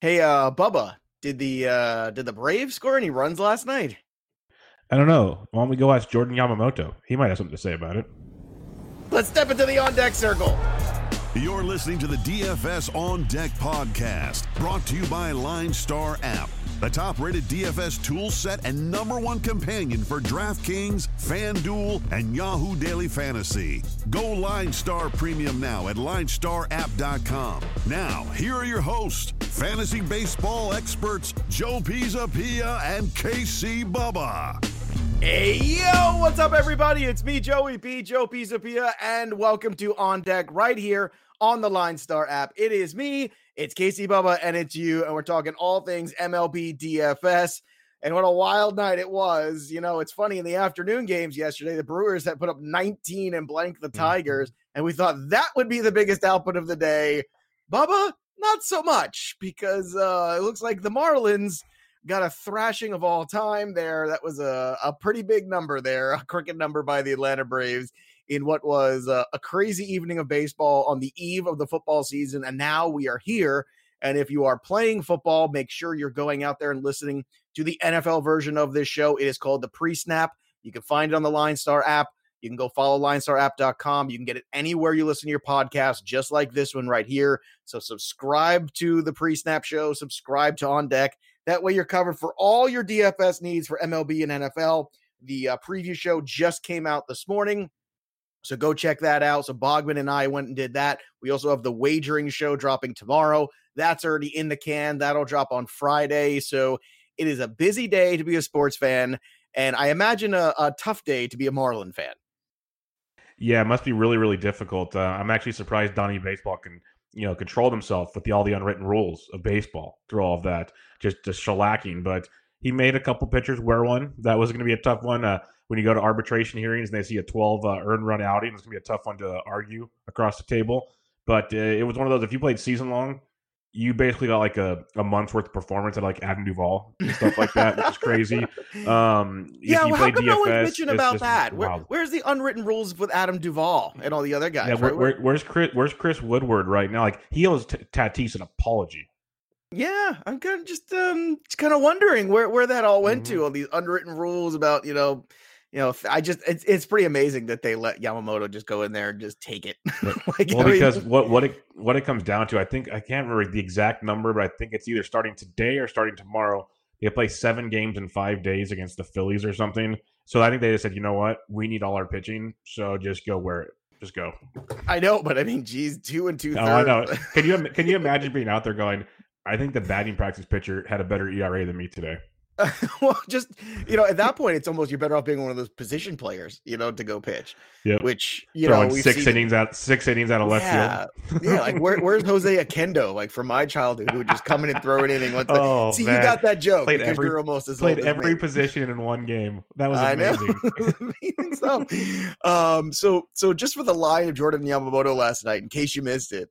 Hey, uh, Bubba, did the uh, did the Braves score any runs last night? I don't know. Why don't we go ask Jordan Yamamoto? He might have something to say about it. Let's step into the on deck circle. You're listening to the DFS On Deck podcast, brought to you by Line Star app, the top rated DFS tool set and number one companion for DraftKings, FanDuel, and Yahoo Daily Fantasy. Go Line Star Premium now at linestarapp.com. Now, here are your hosts, fantasy baseball experts Joe Pisapia and KC Bubba. Hey yo, what's up, everybody? It's me, Joey P. Joe Pisapia, and welcome to On Deck right here on the Line Star app. It is me, it's KC Bubba, and it's you, and we're talking all things MLB DFS. And what a wild night it was. You know, it's funny in the afternoon games yesterday, the Brewers had put up 19 and blank the Tigers, and we thought that would be the biggest output of the day. Bubba, not so much, because uh, it looks like the Marlins got a thrashing of all time there. That was a, a pretty big number there, a crooked number by the Atlanta Braves in what was a, crazy evening of baseball on the eve of the football season. And now we are here. And if you are playing football, make sure you're going out there and listening to the NFL version of this show. It is called the pre snap. You can find it on the Line Star app. You can go follow linestarapp.com. You can get it anywhere you listen to your podcast, just like this one right here. So subscribe to the pre snap show, subscribe to On Deck. That way you're covered for all your DFS needs for MLB and NFL. The uh, preview show just came out this morning. So go check that out. So Bogman and I went and did that. We also have the wagering show dropping tomorrow. That's already in the can. That'll drop on Friday. So it is a busy day to be a sports fan. And I imagine a, a tough day to be a Marlin fan. Yeah, it must be really, really difficult. Uh, I'm actually surprised Donnie Baseball can, you know, control himself with the, all the unwritten rules of baseball through all of that, just just shellacking. But he made a couple pitchers wear one. That was going to be a tough one. Uh, when you go to arbitration hearings and they see a 12 uh, earned run outing, it's going to be a tough one to argue across the table. But uh, it was one of those. If you played season long, you basically got like a, a month's worth of performance at like Adam Duvall and stuff like that, which is crazy. Um, yeah, well, how come DFS, no one's bitching about that? Where, where's the unwritten rules with Adam Duvall and all the other guys? Yeah, where, where, where's Chris? Where's Chris Woodward right now? Like he owes t- Tatis an apology. Yeah, I'm kind of just um just kind of wondering where where that all went mm-hmm. to all these unwritten rules about you know you know, I just it's it's pretty amazing that they let Yamamoto just go in there and just take it. like, well, I mean, because what what it what it comes down to, I think I can't remember the exact number, but I think it's either starting today or starting tomorrow. They play seven games in five days against the Phillies or something. So I think they just said, you know what, we need all our pitching, so just go wear it. Just go. I know, but I mean, geez, two and two. Oh, I know. Can you can you imagine being out there going? I think the batting practice pitcher had a better ERA than me today. well, just you know, at that point, it's almost you're better off being one of those position players, you know, to go pitch. Yeah. Which you Throwing know, six innings out, six innings out of left yeah. field. yeah, like where, where's Jose Oquendo? Like from my childhood, who would just come in and throw an inning. The, oh, see, man. you got that joke played every, you're almost as played every position in one game. That was amazing. so, um, so so just for the line of Jordan Yamamoto last night, in case you missed it,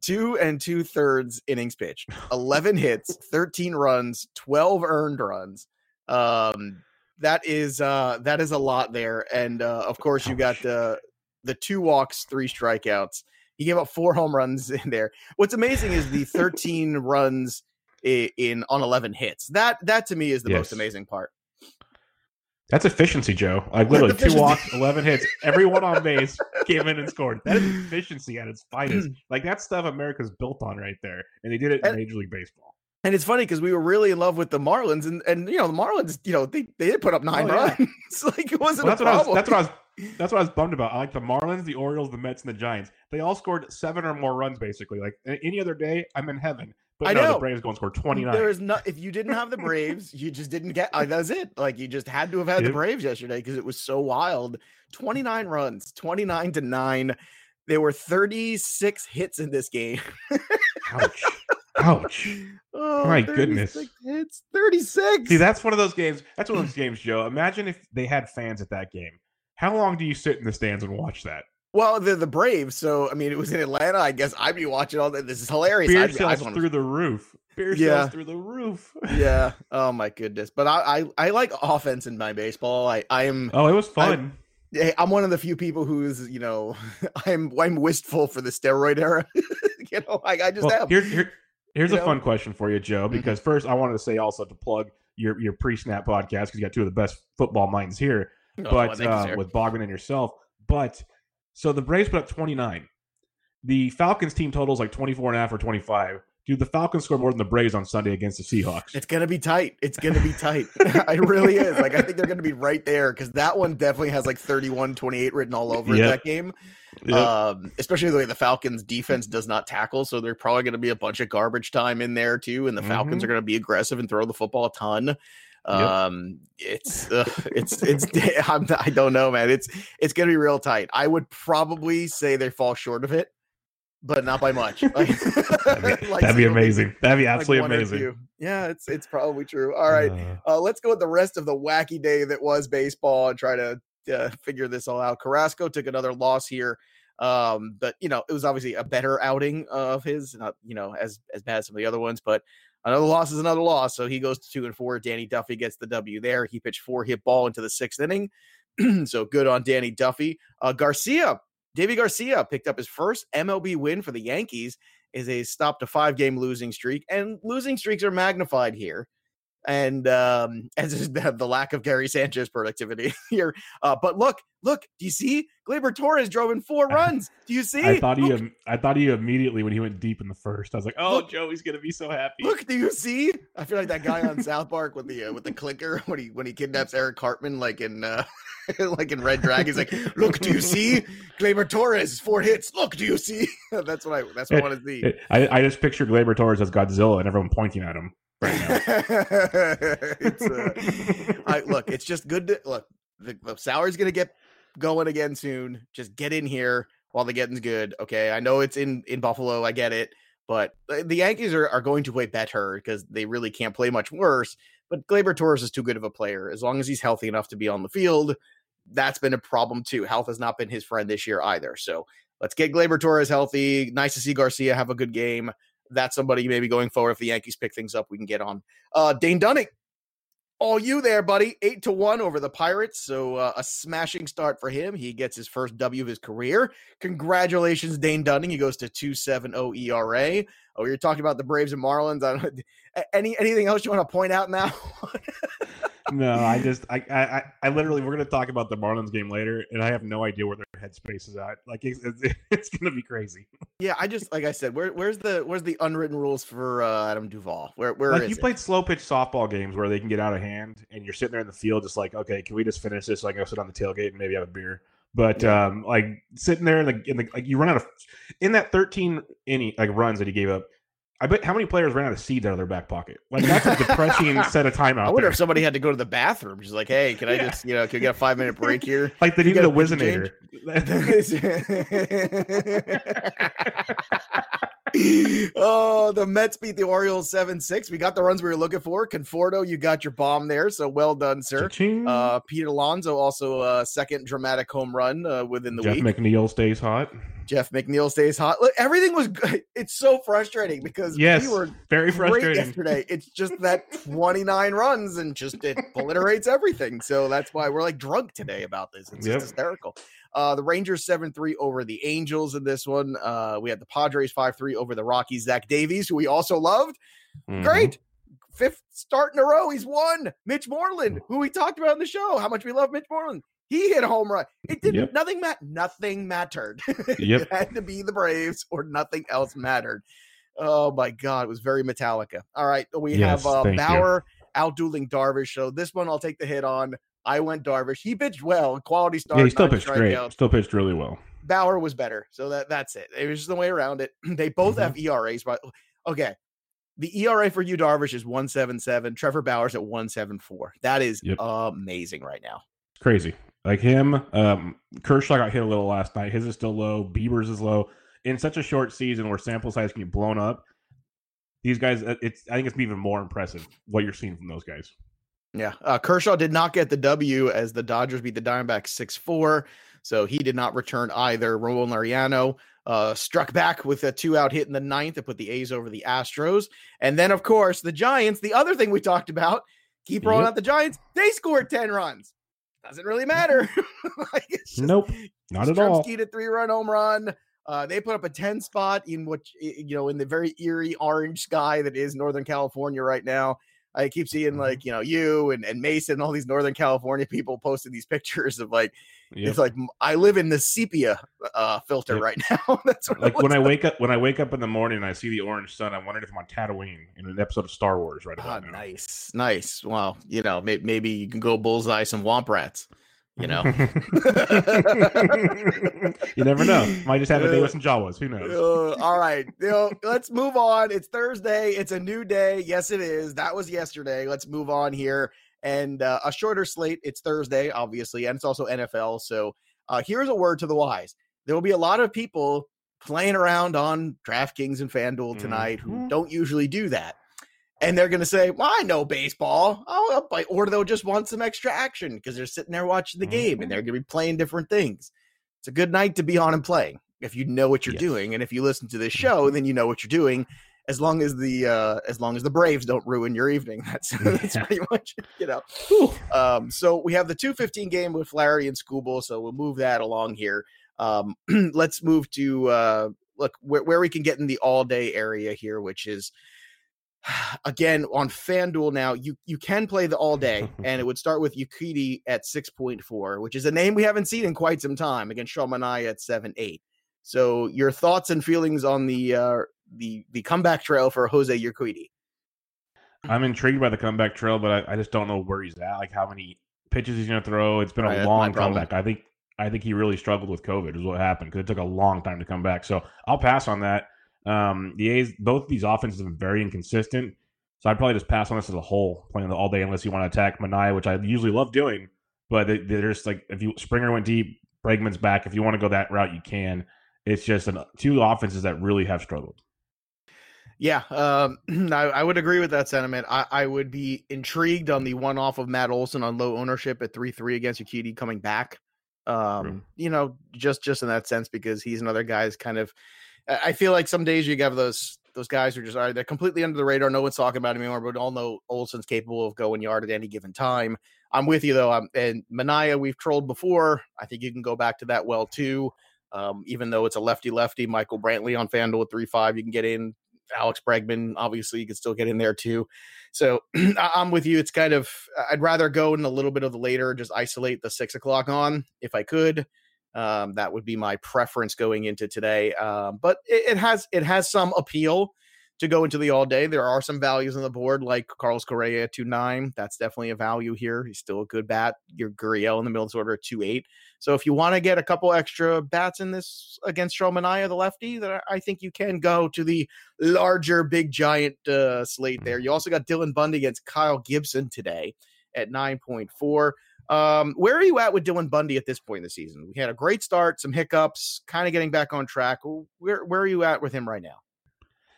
two and two thirds innings pitched, 11 hits, 13 runs, 12 earned runs. Um, that is uh, that is a lot there, and uh, of course you got the the two walks, three strikeouts. He gave up four home runs in there. What's amazing is the 13 runs in, in, on 11 hits. That that to me is the yes. most amazing part. That's efficiency, Joe. Like literally two walks, 11 hits, everyone on base came in and scored. That is efficiency at its finest. like that stuff America's built on right there, and they did it in and, Major League Baseball. And it's funny because we were really in love with the Marlins, and and you know the Marlins, you know they, they did put up nine oh, yeah. runs. like it wasn't well, that's What I was, that's what I was. That's what I was bummed about. I like the Marlins, the Orioles, the Mets, and the Giants. They all scored seven or more runs, basically. Like any other day, I'm in heaven. But I no, know the Braves going to score 29. There is not. If you didn't have the Braves, you just didn't get. Uh, that's it. Like you just had to have had yep. the Braves yesterday because it was so wild. 29 runs, 29 to nine. There were 36 hits in this game. Ouch. Ouch. Oh, My goodness. It's 36. See, that's one of those games. That's one of those games, Joe. Imagine if they had fans at that game. How long do you sit in the stands and watch that? Well, they're the Braves, so I mean, it was in Atlanta. I guess I'd be watching all that. This is hilarious. Beer sales through the roof. Beer yeah. sales through the roof. yeah. Oh my goodness. But I, I, I like offense in my baseball. I, I am. Oh, it was fun. I, I'm one of the few people who's, you know, I'm, I'm wistful for the steroid era. you know, I, I just well, Here, here, Here's You a know? fun question for you, Joe. Because first, I wanted to say also to plug your your pre snap podcast because you got two of the best football minds here. Oh, but you, uh, sir. with Bogman and yourself. But so the Braves put up 29. The Falcons team totals like 24 and a half or 25. Dude, the Falcons score more than the Braves on Sunday against the Seahawks. It's gonna be tight. It's gonna be tight. it really is. Like I think they're gonna be right there because that one definitely has like 31-28 written all over Yep. that game. Yep. Um, especially the way the Falcons defense does not tackle, so they're probably gonna be a bunch of garbage time in there too. And the Falcons Mhm. are gonna be aggressive and throw the football a ton. Um, it's uh, it's it's I'm, I don't know, man. It's it's gonna be real tight. I would probably say they fall short of it, but not by much. Like, That'd be, like that'd be amazing. That'd be absolutely or amazing. Yeah, it's it's probably true. All right, Uh, uh, let's go with the rest of the wacky day that was baseball and try to uh, figure this all out. Carrasco took another loss here, um, but you know it was obviously a better outing of his, not you know as as bad as some of the other ones, but another loss is another loss. So he goes to two and four. Danny Duffy gets the W there. He pitched four hit ball into the sixth inning, so good on Danny Duffy. Uh, Garcia, Deivi Garcia picked up his first MLB win for the Yankees. Is a stop to five game losing streak, and losing streaks are magnified here and um, as is the, the lack of Gary Sanchez productivity here. Uh, but look, look, do you see? Gleyber Torres drove in four runs. Do you see? I thought he, look, im- I thought he immediately when he went deep in the first. I was like, "Oh, Look. Joey's gonna be so happy." look, do you see? I feel like that guy on South Park with the uh, with the clicker when he when he kidnaps Eric Cartman, like in uh, like in Red Dragon. He's like, look, do you see? Gleyber Torres four hits. Look, do you see? that's what I that's what I want to see. I, I just picture Gleyber Torres as Godzilla and everyone pointing at him right now. it's uh, I, look, it's just good to look. The, the sour's gonna get going again soon. Just get in here while the getting's good. Okay, I know it's in in Buffalo. I get it, but the the Yankees are, are going to play better because they really can't play much worse. But Gleyber Torres is too good of a player. As long as he's healthy enough to be on the field, that's been a problem too. Health has not been his friend this year either. So let's get Gleyber Torres healthy. Nice to see Garcia have a good game. That's somebody maybe going forward if the Yankees pick things up, we can get on. Uh, Dane Dunning, all you there, buddy. Eight to one over the Pirates. So uh, a smashing start for him. He gets his first W of his career. Congratulations, Dane Dunning. He goes to 2.70 ERA. Oh, you're talking about the Braves and Marlins. Any anything else you want to point out now? no, I just, I, I, I- literally, we're gonna talk about the Marlins game later, and I have no idea where their headspace is at. Like, it's, it's, it's gonna be crazy. yeah, I just like I said, where, where's the where's the unwritten rules for uh, Adam Duvall? Where where like you it? played slow pitch softball games where they can get out of hand, and you're sitting there in the field, just like, okay, can we just finish this so I can go sit on the tailgate and maybe have a beer? But Yeah. um, like sitting there in the, in the like you run out of in that 13 any like runs that he gave up. I bet how many players ran out of seeds out of their back pocket. Like that's a depressing set of timeout. I wonder there. if somebody had to go to the bathroom. Just like, hey, can I Yeah. just you know can we get a five minute break here? like they you needed a get a pitch Whizzinator. oh, the Mets beat the Orioles 7 6. We got the runs we were looking for. Conforto, you got your bomb there. So well done, sir. Uh, Peter Alonso, also a second dramatic home run uh, within the Jeff week. Jeff McNeil stays hot. Jeff McNeil stays hot. Look, everything was good. It's so frustrating because Yes, we were very great frustrating. yesterday. It's just that 29 runs and just it obliterates everything. So that's why we're like drunk today about this. It's Yep. just hysterical. Uh, the Rangers 7 3 over the Angels in this one. Uh, we had the Padres 5 3 over the Rockies. Zach Davies, who we also loved. Mhm. Great. Fifth start in a row. He's won. Mitch Moreland, who we talked about in the show, how much we love Mitch Moreland. He hit a home run. It didn't. Yep. Nothing mat. Nothing mattered. Yep. it had to be the Braves, or nothing else mattered. Oh my God, it was very Metallica. All right, we Yes, have uh, thank you. Bauer outdueling Darvish. So this one I'll take the hit on. I went Darvish. He pitched well, quality start. Yeah, he still pitched great. strikeouts. Still pitched really well. Bauer was better. So that that's it. It was just the way around it. They both Mhm. have ERAs, but okay. The ERA for you, Darvish, is 177. Trevor Bauer's at 174. That is Yep. amazing right now. It's crazy. Like him, um, Kershaw got hit a little last night. His is still low. Bieber's is low. In such a short season where sample size can get blown up, these guys, uh, it's I think it's even more impressive what you're seeing from those guys. Yeah. Uh, Kershaw did not get the W as the Dodgers beat the Diamondbacks 6 4. So he did not return either. Roland Laureano uh, struck back with a two out hit in the ninth to put the A's over the Astros. And then, of course, the Giants, the other thing we talked about, keep rolling Yep. out the Giants, they scored 10 runs. Doesn't really matter. like, just- Nope, not at all. To three run home run. Uh, they put up a 10 spot in which, you know, in the very eerie orange sky that is Northern California right now. I keep seeing Mhm. like, you know, you and, and Mason, and all these Northern California people posting these pictures of like, Yep. it's like, I live in the sepia uh, filter Yep. right now. That's what like when I wake up when I wake up in the morning and I see the orange sun, I'm wondering if I'm on Tatooine in an episode of Star Wars right Ah, now. nice, nice. Well, you know, may- maybe you can go bullseye some womp rats. You know, you never know. Might just have a day with some Jawas. Who knows? Uh, all right, you know, let's move on. It's Thursday. It's a new day. Yes, it is. That was yesterday. Let's move on here. And uh, a shorter slate. It's Thursday, obviously, and it's also NFL. So uh, here's a word to the wise. There will be a lot of people playing around on DraftKings and FanDuel tonight who Mhm. don't usually do that. And they're going to say, well, I know baseball. Oh. Or they'll just want some extra action because they're sitting there watching the game and they're going to be playing different things. It's a good night to be on and playing if you know what you're Yes. doing. And if you listen to this show, then you know what you're doing. As long as the uh, as long as the Braves don't ruin your evening, that's that's Yeah. pretty much you know. Um, so we have the two fifteen game with Flaherty and Skubal, so we'll move that along here. Um, let's move to uh, look where, where we can get in the all day area here, which is again on FanDuel now. You you can play the all day, and it would start with Urquidy at six point four, which is a name we haven't seen in quite some time against Sean Manaea at seven eight. So your thoughts and feelings on the uh, the the comeback trail for Jose Urquidy? I'm intrigued by the comeback trail, but I, I just don't know where he's at. Like how many pitches he's going to throw. It's been a my long comeback. I think I think he really struggled with COVID. Is what happened because it took a long time to come back. So I'll pass on that. Um, the A's, both these offenses have been very inconsistent. So I'd probably just pass on this as a whole, playing all day unless you want to attack Manaea, which I usually love doing. But they, just like if you Springer went deep, Bregman's back. If you want to go that route, you can. It's just an, two offenses that really have struggled. Yeah, um, I, I would agree with that sentiment. I, I would be intrigued on the one off of Matt Olson on low ownership at three three against Urquidy coming back. Um, you know, just just in that sense because he's another guy's kind of. I feel like some days you have those those guys who are just they're completely under the radar. No one's talking about him anymore, but all know Olson's capable of going yard at any given time. I'm with you though. I'm, and Manaea we've trolled before. I think you can go back to that well too. Um, even though it's a lefty lefty, Michael Brantley on FanDuel at three five, you can get in. Alex Bregman, obviously, you can still get in there too. So I'm with you. It's kind of I'd rather go in a little bit of the later, just isolate the six o'clock on if I could. Um, that would be my preference going into today. Um, but it, it has it has some appeal to go into the all day. There are some values on the board, like Carlos Correa at two nine. That's definitely a value here. He's still a good bat. Yuli Gurriel in the middle of the order at two eight. So if you want to get a couple extra bats in this against Stromania, the lefty, that I think you can go to the larger, big, giant uh, slate there. You also got Dylan Bundy against Kyle Gibson today at 9.4. Um, where are you at with Dylan Bundy at this point in the season? We had a great start, some hiccups, kind of getting back on track. Where where are you at with him right now?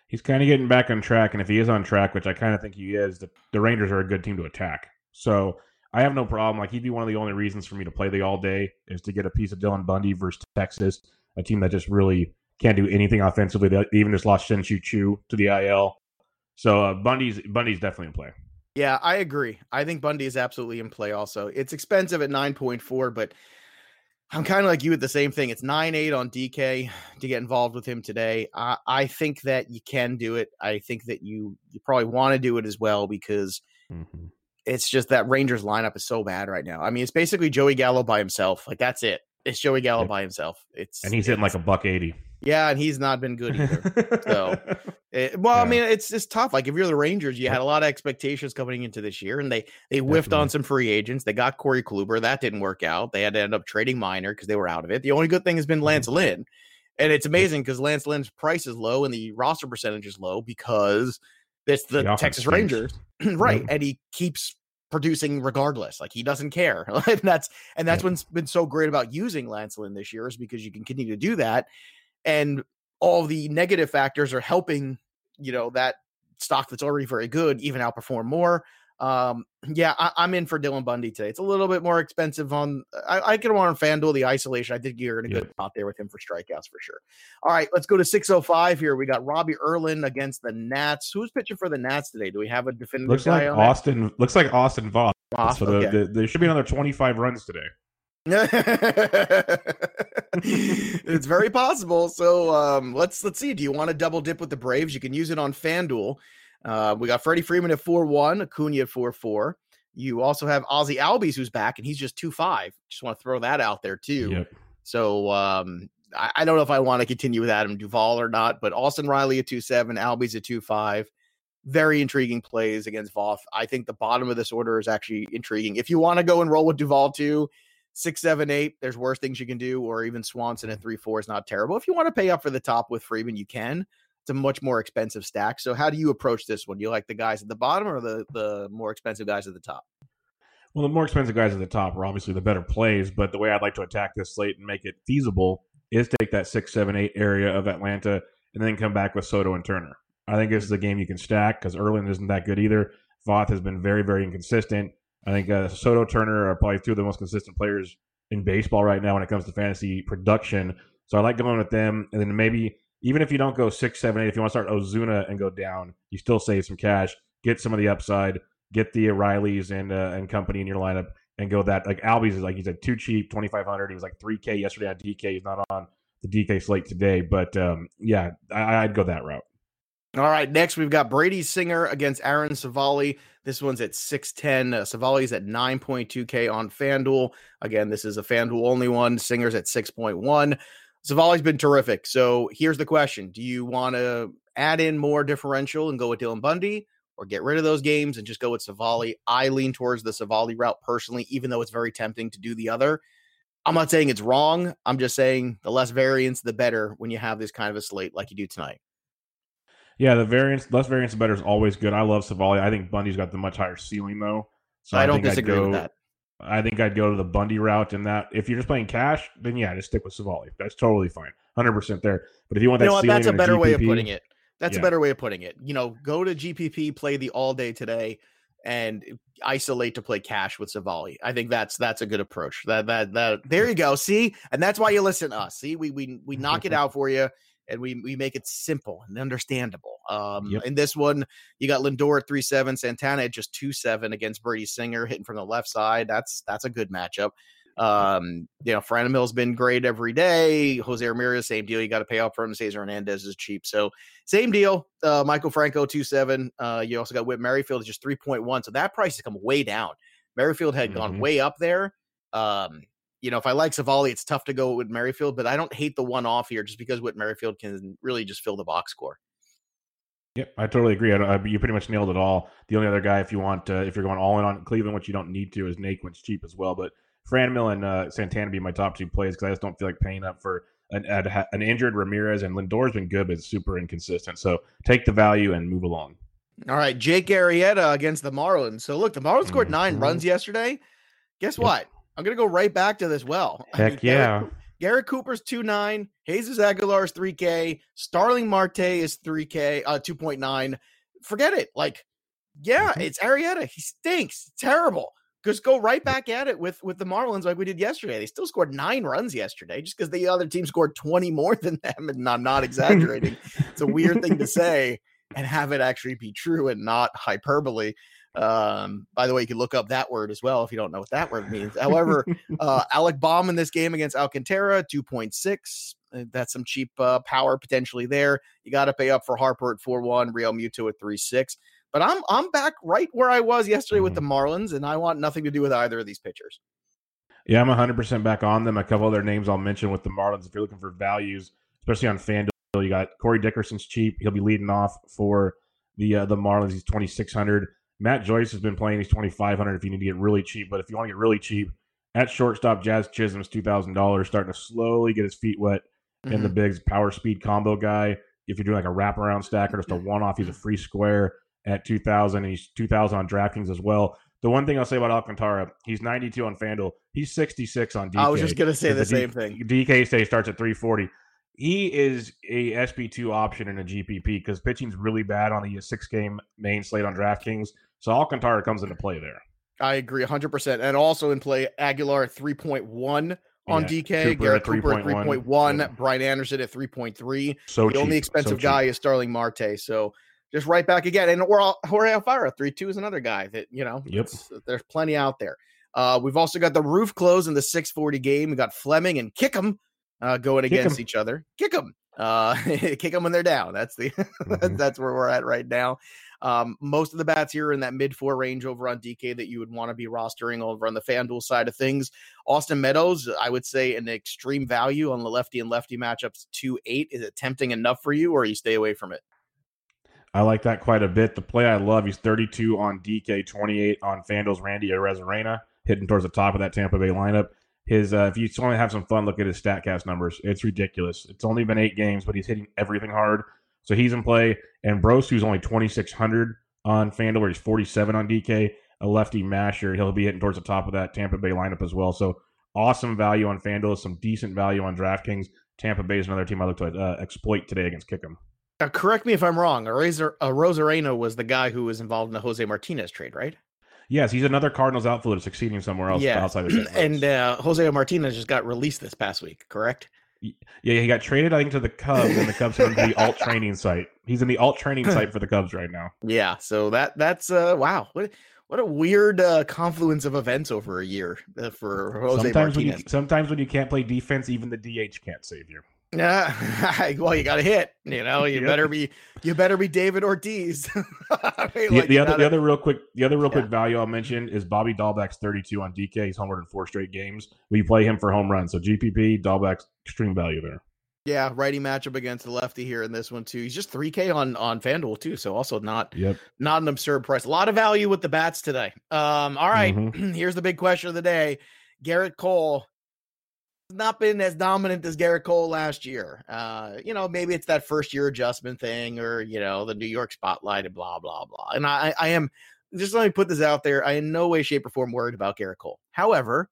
He's kind of getting back on track, and if he is on track, which I kind of think he is, the, the Rangers are a good team to attack. So I have no problem. Like he'd be one of the only reasons for me to play the all day is to get a piece of Dylan Bundy versus Texas, a team that just really can't do anything offensively. They even just lost Shin-Soo Choo to the IL. So uh, Bundy's Bundy's definitely in play. Yeah, I agree. I think Bundy is absolutely in play also. It's expensive at 9.4, but I'm kind of like you with the same thing. It's 9 8 on DK to get involved with him today. I, I think that you can do it. I think that you, you probably want to do it as well because Mm-hmm. it's just that Rangers lineup is so bad right now. I mean, it's basically Joey Gallo by himself. Like, that's it. It's Joey Gallo by himself. It's And he's hitting like a buck eighty. Yeah, and he's not been good either. So, It- eh, well, I mean, it's it's tough. Like if you're the Rangers, you had a lot of expectations coming into this year, and they they whiffed on some free agents. They got Corey Kluber, that didn't work out. They had to end up trading Minor because they were out of it. The only good thing has been Lance Lynn, and it's amazing because Lance Lynn's price is low and the roster percentage is low because it's the, The Texas. Rangers, right? Yep. And he keeps producing regardless. Like he doesn't care, and that's and that's Yep. what's been so great about using Lance Lynn this year is because you can continue to do that, and all the negative factors are helping you know that stock that's already very good even outperform more. Um, yeah, I, I'm in for Dylan Bundy today. It's a little bit more expensive on. I, I could want on FanDuel the isolation. I think you're in a Yeah. good spot there with him for strikeouts for sure. All right, let's go to 605 here. We got Robbie Erlin against the Nats. Who's pitching for the Nats today? Do we have a definitive looks guy like on that? Austin. Looks like Austin Voth. Voth, so the, okay. the, there should be another twenty five runs today. it's very possible. So um, let's let's see. Do you want to double dip with the Braves? You can use it on FanDuel. Uh, we got Freddie Freeman at four one, Acuna at four four. You also have Ozzy Albies who's back, and he's just two five. Just want to throw that out there too. Yep. So um, I, I, don't know if I want to continue with Adam Duvall or not, but Austin Riley at two seven, Albies at two five. Very intriguing plays against Voth. I think the bottom of this order is actually intriguing. If you want to go and roll with Duvall too, six, seven, eight, there's worse things you can do, or even Swanson at mm-hmm. three, four is not terrible. If you want to pay up for the top with Freeman, you can. It's a much more expensive stack. So how do you approach this one? You like the guys at the bottom or the the more expensive guys at the top? Well, the more expensive guys at the top are obviously the better plays, but the way I'd like to attack this slate and make it feasible is take that six, seven, eight area of Atlanta and then come back with Soto and Turner. I think this is a game you can stack because Erlin isn't that good either. Voth has been very, very inconsistent. I think uh, Soto Turner are probably two of the most consistent players in baseball right now when it comes to fantasy production. So I like going with them, and then maybe even if you don't go six, seven, eight, if you want to start Ozuna and go down, you still save some cash, get some of the upside, get the Rileys and uh, and company in your lineup, and go that like Albies is like he said too cheap, twenty five hundred. He was like three K yesterday on DK. He's not on the DK slate today, but um, yeah, I, I'd go that route. All right, next we've got Brady Singer against Aaron Civale. This one's at 610. Uh, Civale's at 9.2K on FanDuel. Again, this is a FanDuel only one. Singer's at 6.1. Civale's been terrific. So here's the question Do you want to add in more differential and go with Dylan Bundy or get rid of those games and just go with Civale? I lean towards the Civale route personally, even though it's very tempting to do the other. I'm not saying it's wrong. I'm just saying the less variance, the better when you have this kind of a slate like you do tonight. Yeah, the variance, less variance, the better is always good. I love Civale. I think Bundy's got the much higher ceiling though. So I, I don't disagree go, with that. I think I'd go to the Bundy route in that. If you're just playing cash, then yeah, just stick with Civale. That's totally fine, hundred percent there. But if you want that, you know what, that's a better GPP, way of putting it. That's yeah. a better way of putting it. You know, go to GPP, play the all day today, and isolate to play cash with Civale. I think that's that's a good approach. That that that there you go. See, and that's why you listen to us. See, we we we knock it out for you and we we make it simple and understandable. Um, yep. in this one, you got Lindor at three seven, Santana at just two seven against Brady Singer hitting from the left side. That's that's a good matchup. Um, you know, Franmil's been great every day. Jose Ramirez, same deal. You got to pay up for him. Cesar Hernandez is cheap. So same deal. Uh, Maikel Franco, two seven. Uh, you also got Whit Merrifield, is just 3.1. So that price has come way down. Merrifield had mm-hmm. gone way up there. Um, you know, if I like Civale, it's tough to go with Merrifield, but I don't hate the one off here just because Whit Merrifield can really just fill the box score. Yep, I totally agree. I, I, you pretty much nailed it all. The only other guy, if you want, uh, if you're going all in on Cleveland, which you don't need to, is Naquin's cheap as well. But Franmil and uh, Santana be my top two plays because I just don't feel like paying up for an, an injured Ramirez. And Lindor's been good, but it's super inconsistent. So take the value and move along. All right, Jake Arrieta against the Marlins. So look, the Marlins scored 9 mm-hmm. runs yesterday. Guess yep. what? I'm gonna go right back to this well. Heck I mean, yeah. Garrett, Garrett Cooper's two nine, Jesus Aguilar is 3K, Starling Marte is 3K, uh 2.9. Forget it. Like, yeah, mm-hmm. it's Arrieta. He stinks. Terrible. Just go right back at it with with the Marlins like we did yesterday. They still scored nine runs yesterday, just because the other team scored 20 more than them. And I'm not exaggerating. it's a weird thing to say and have it actually be true and not hyperbole. Um, by the way, you can look up that word as well if you don't know what that word means. However, uh, Alec Bohm in this game against Alcantara, 2.6. Uh, that's some cheap uh, power potentially there. You got to pay up for Harper at 4 1, Realmuto at 3 6. But I'm I'm back right where I was yesterday mm-hmm. with the Marlins, and I want nothing to do with either of these pitchers. Yeah, I'm 100% back on them. A couple other names I'll mention with the Marlins if you're looking for values, especially on FanDuel. You got Corey Dickerson's cheap. He'll be leading off for the uh, the Marlins. He's 2600. Matt Joyce has been playing. He's twenty five hundred if you need to get really cheap. But if you want to get really cheap, at shortstop, Jazz Chisholm's two thousand dollars, starting to slowly get his feet wet mm-hmm. in the mm-hmm. bigs power speed combo guy. If you're doing like a wraparound stack or just a one off, he's a free square at two thousand. He's two thousand on DraftKings as well. The one thing I'll say about Alcantara, he's 92 on FanDuel. He's 66 on DK. I was just gonna say the, the same D- thing. DK stay starts at 340 he is a SP2 option in a GPP because pitching's really bad on the six game main slate on DraftKings. So Alcantara comes into play there. I agree 100%. And also in play, Aguilar at 3.1 on yeah, DK, Cooper Garrett Cooper at 3.1, yeah. Brian Anderson at 3.3. So the cheap. only expensive so guy is Starling Marte. So just right back again. And Jorge Alfaro, 3 2 is another guy that, you know, yep. there's plenty out there. Uh, we've also got the roof close in the 640 game. We got Fleming and Kickham uh, going Kick against 'em. each other. Kick them. Uh, kick them when they're down. That's the Mhm. that's where we're at right now. Um, most of the bats here in that mid four range over on DK that you would want to be rostering over on the FanDuel side of things. Austin Meadows, I would say an extreme value on the lefty and lefty matchups. Two eight is it tempting enough for you, or you stay away from it? I like that quite a bit. The play I love, he's 32 on DK, 28 on Fanduel's Randy Arozarena, hitting towards the top of that Tampa Bay lineup. His, uh, if you just want to have some fun, look at his StatCast numbers. It's ridiculous. It's only been eight games, but he's hitting everything hard. So he's in play. And Bros, who's only 2,600 on Fanduel, where he's 47 on DK, a lefty masher. He'll be hitting towards the top of that Tampa Bay lineup as well. So awesome value on Fanduel, some decent value on DraftKings. Tampa Bay is another team I look to uh, exploit today against Kickham. Now, correct me if I'm wrong. Arazer, uh, Rosarena was the guy who was involved in the Jose Martinez trade, right? Yes, he's another Cardinals outfielder succeeding somewhere else yeah, outside of and uh, Jose Martinez just got released this past week, correct? Yeah, he got traded, I think, to the Cubs, and the Cubs are the alt training site. He's in the alt training site for the Cubs right now. Yeah, so that that's uh wow, what what a weird uh, confluence of events over a year uh, for Jose sometimes when you sometimes when you can't play defense, even the DH can't save you. Yeah, well, you got to hit. You know, you Yep. better be you better be David Ortiz. I mean, The, like, the other gotta- the other real quick the other real Yeah. quick value I'll mention is Bobby Dalbec's 32 on DK. He's homered in four straight games. We play him for home runs. So GPP Dahlbeck's extreme value there. yeah, righty matchup against the lefty here in this one too. He's just three K on on FanDuel too, so also not Yep. not an absurd price. A lot of value with the bats today. Um, all right, Mhm. here's the big question of the day: Gerrit Cole not been as dominant as Gerrit Cole last year. Uh, you know, maybe it's that first year adjustment thing, or you know, the New York spotlight and blah blah blah. And I, I am just let me put this out there. I in no way, shape, or form worried about Gerrit Cole. However,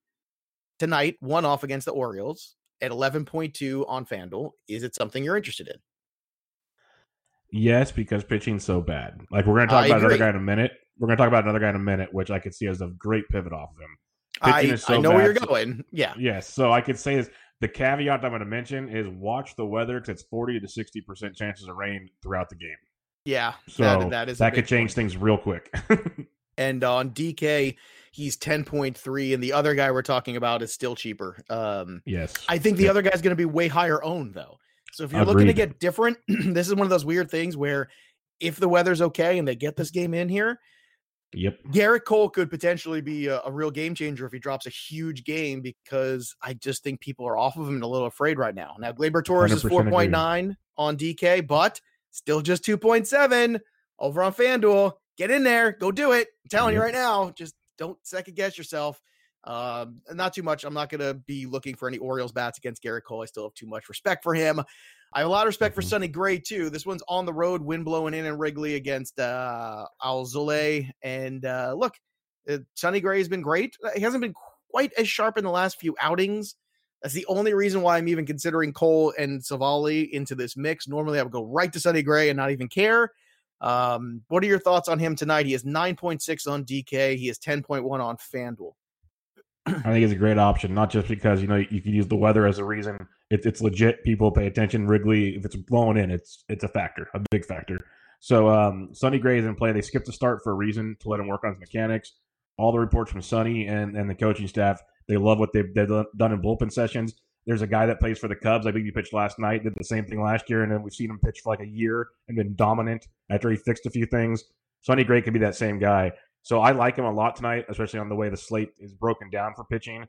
tonight, one off against the Orioles at 11.2 on FanDuel. Is it something you're interested in? Yes, because pitching's so bad. Like we're gonna talk I about another guy in a minute. We're gonna talk about another guy in a minute, which I could see as a great pivot off of him. I, is I so know where you're going. Yeah. Yes, so I could say is the caveat I'm going to mention is watch the weather because it's 40 to 60 percent chances of rain throughout the game. Yeah. So that, that is that could change point. things real quick. And on DK, he's 10.3, and the other guy we're talking about is still cheaper. Um, yes, I think the Yep. other guy's going to be way higher owned, though. So if you're looking to get different, this is one of those weird things where if the weather's okay and they get this game in here, Yep. Gerrit Cole could potentially be a, a real game changer if he drops a huge game because I just think people are off of him and a little afraid right now. Now, Gleyber Torres is 100% agree. 4.9 on DK, but still just 2.7 over on FanDuel. Get in there, go do it. I'm telling you right now, just don't second guess yourself. Um, not too much. I'm not going to be looking for any Orioles bats against Gerrit Cole. I still have too much respect for him. I have a lot of respect for Mhm. Sonny Gray too. This one's on the road, wind blowing in in Wrigley against uh, Alzolay. And uh, look, uh, Sonny Gray has been great. Uh, He hasn't been quite as sharp in the last few outings. That's the only reason why I'm even considering Cole and Civale into this mix. Normally, I would go right to Sonny Gray and not even care. Um, what are your thoughts on him tonight? He has 9.6 on DK. He has 10.1 on FanDuel. I think it's a great option, not just because you know you could use the weather as a reason. It, it's legit. People pay attention. Wrigley, if it's blowing in, it's it's a factor, a big factor. So um, Sonny Gray is in play. They skipped the start for a reason to let him work on his mechanics. All the reports from Sonny and, and the coaching staff, they love what they've, they've done in bullpen sessions. There's a guy that plays for the Cubs. I think he pitched last night, did the same thing last year, and then we've seen him pitch for like a year and been dominant after he fixed a few things. Sonny Gray could be that same guy. So I like him a lot tonight, especially on the way the slate is broken down for pitching.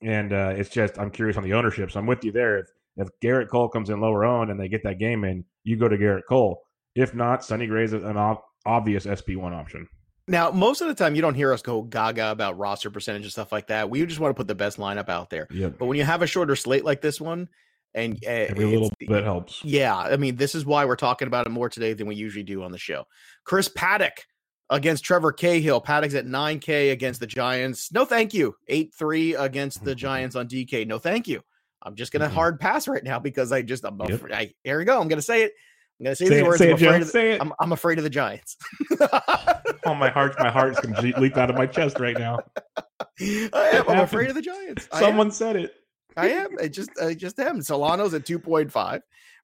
And uh, it's just I'm curious on the ownership. So I'm with you there. If if Gerrit Cole comes in lower owned and they get that game in, you go to Gerrit Cole. If not, Sonny Gray's is an ob- obvious SP one option. Now, most of the time, you don't hear us go gaga about roster percentage and stuff like that. We just want to put the best lineup out there. Yep. But when you have a shorter slate like this one, and uh, Every little bit helps. yeah, I mean, this is why we're talking about it more today than we usually do on the show. Chris Paddack against Trevor Cahill. Paddack's at 9K against the Giants. No, thank you. 8 3 against the. Giants on DK. No, thank you. I'm just going to Mhm. hard pass right now because I just, I'm Yep. afraid, I, here we go. I'm going to say it. I'm going to say, Say these it, words. say I'm, it, Joe. afraid of the, it. I'm, I'm afraid of the Giants. Oh, my heart, my heart's going to leap out of my chest right now. I am. I'm afraid of the Giants. Someone said it. I am. I just I just am. Solano's at 2.5.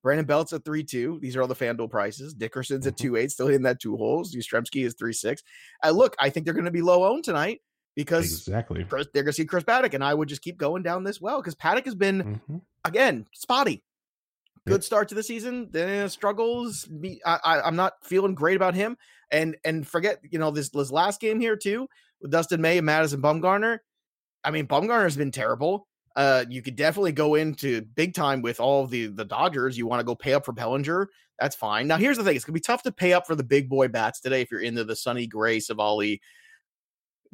Brandon Belt's at 3 2. These are all the FanDuel prices. Dickerson's at 2 8, still in that two holes. Yastrzemski is 3.6. Uh, look, I think they're going to be low owned tonight. because exactly Chris, they're going to see Chris Paddack, and I would just keep going down this well because Paddack has been Mhm. again spotty. Good start to the season, then struggles. Be- I, I, I'm not feeling great about him, and and forget you know this, this last game here too with Dustin May and Madison Bumgarner. I mean, Bumgarner's been terrible. Uh, you could definitely go into big time with all of the the Dodgers. You want to go pay up for Bellinger, that's fine. Now, here's the thing: it's gonna be tough to pay up for the big boy bats today if you're into the Sonny Gray, Civale,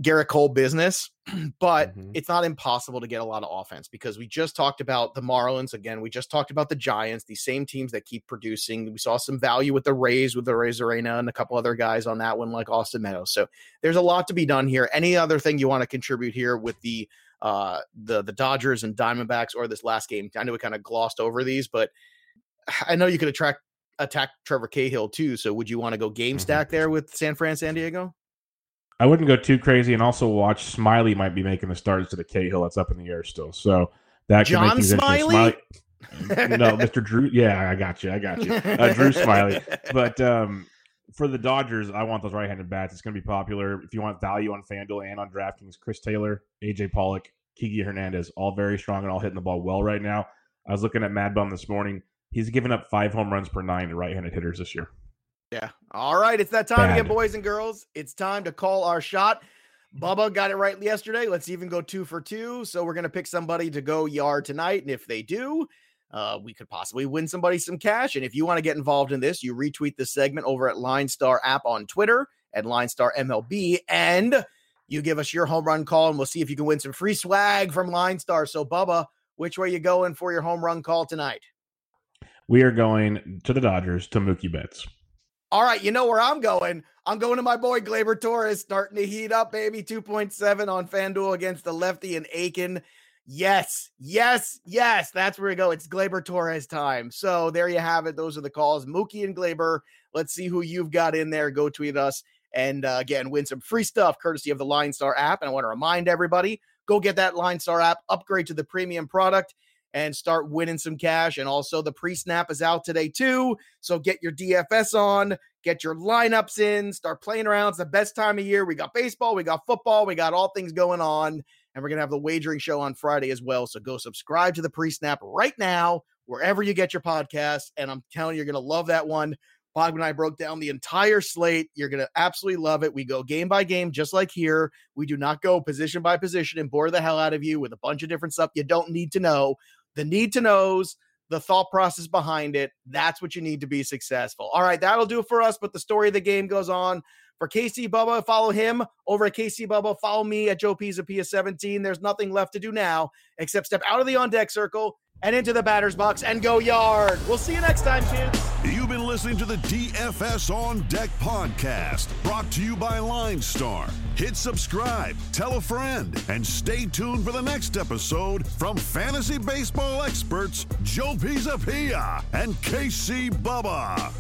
Gerrit Cole business. but Mhm. it's not impossible to get a lot of offense because we just talked about the Marlins again. We just talked about the Giants, these same teams that keep producing. We saw some value with the Rays, with the Rays Arena, and a couple other guys on that one, like Austin Meadows. So there's a lot to be done here. Any other thing you want to contribute here with the uh the the Dodgers and Diamondbacks or this last game? I know we kind of glossed over these, but I know you could attract attack Trevor Cahill too. So would you want to go game Mhm. stack there with San Fran, San Diego? I wouldn't go too crazy, and also watch Smyly might be making the starts to the Cahill that's up in the air still. So that could John make things interesting. Smyly? no, Mr. Drew. Yeah, I got you. I got you. Uh, Drew Smyly. But um, for the Dodgers, I want those right-handed bats. It's going to be popular. If you want value on FanDuel and on DraftKings, Chris Taylor, AJ Pollock, Kiki Hernandez, all very strong and all hitting the ball well right now. I was looking at Mad Bum this morning. He's given up five home runs per nine to right-handed hitters this year. Yeah. All right. It's that time again, Bad. boys and girls. It's time to call our shot. Bubba got it right yesterday. Let's even go two for two. So we're going to pick somebody to go yard tonight. And if they do, uh, we could possibly win somebody some cash. And if you want to get involved in this, you retweet this segment over at Line Star app on Twitter at Line Star MLB. And you give us your home run call, and we'll see if you can win some free swag from Line Star. So, Bubba, which way you going for your home run call tonight? We are going to the Dodgers to Mookie Betts. All right, you know where I'm going. I'm going to my boy Gleyber Torres, starting to heat up, baby. 2.7 on FanDuel against the lefty and Akin. Yes, yes, yes. That's where we go. It's Gleyber Torres time. So there you have it. Those are the calls. Mookie and Gleyber. Let's see who you've got in there. Go tweet us. And uh, again, win some free stuff courtesy of the Line Star app. And I want to remind everybody go get that Line Star app, upgrade to the premium product, and start winning some cash. And also, the pre snap is out today, too. So get your DFS on, get your lineups in, start playing around. It's the best time of year. We got baseball, we got football, we got all things going on. And we're going to have the wagering show on Friday as well. So go subscribe to the pre snap right now, wherever you get your podcast. And I'm telling you, you're going to love that one. Bob and I broke down the entire slate. You're going to absolutely love it. We go game by game, just like here. We do not go position by position and bore the hell out of you with a bunch of different stuff you don't need to know. The need to knows, the thought process behind it. That's what you need to be successful. All right, that'll do it for us. But the story of the game goes on. For KC Bubba, follow him over at KC Bubba. Follow me at Joe Pisapia 17. There's nothing left to do now except step out of the on deck circle and into the batter's box and go yard. We'll see you next time, kids. You've been listening to the DFS On Deck podcast, brought to you by Line Star. Hit subscribe, tell a friend, and stay tuned for the next episode from fantasy baseball experts Joe Pisapia and KC Bubba.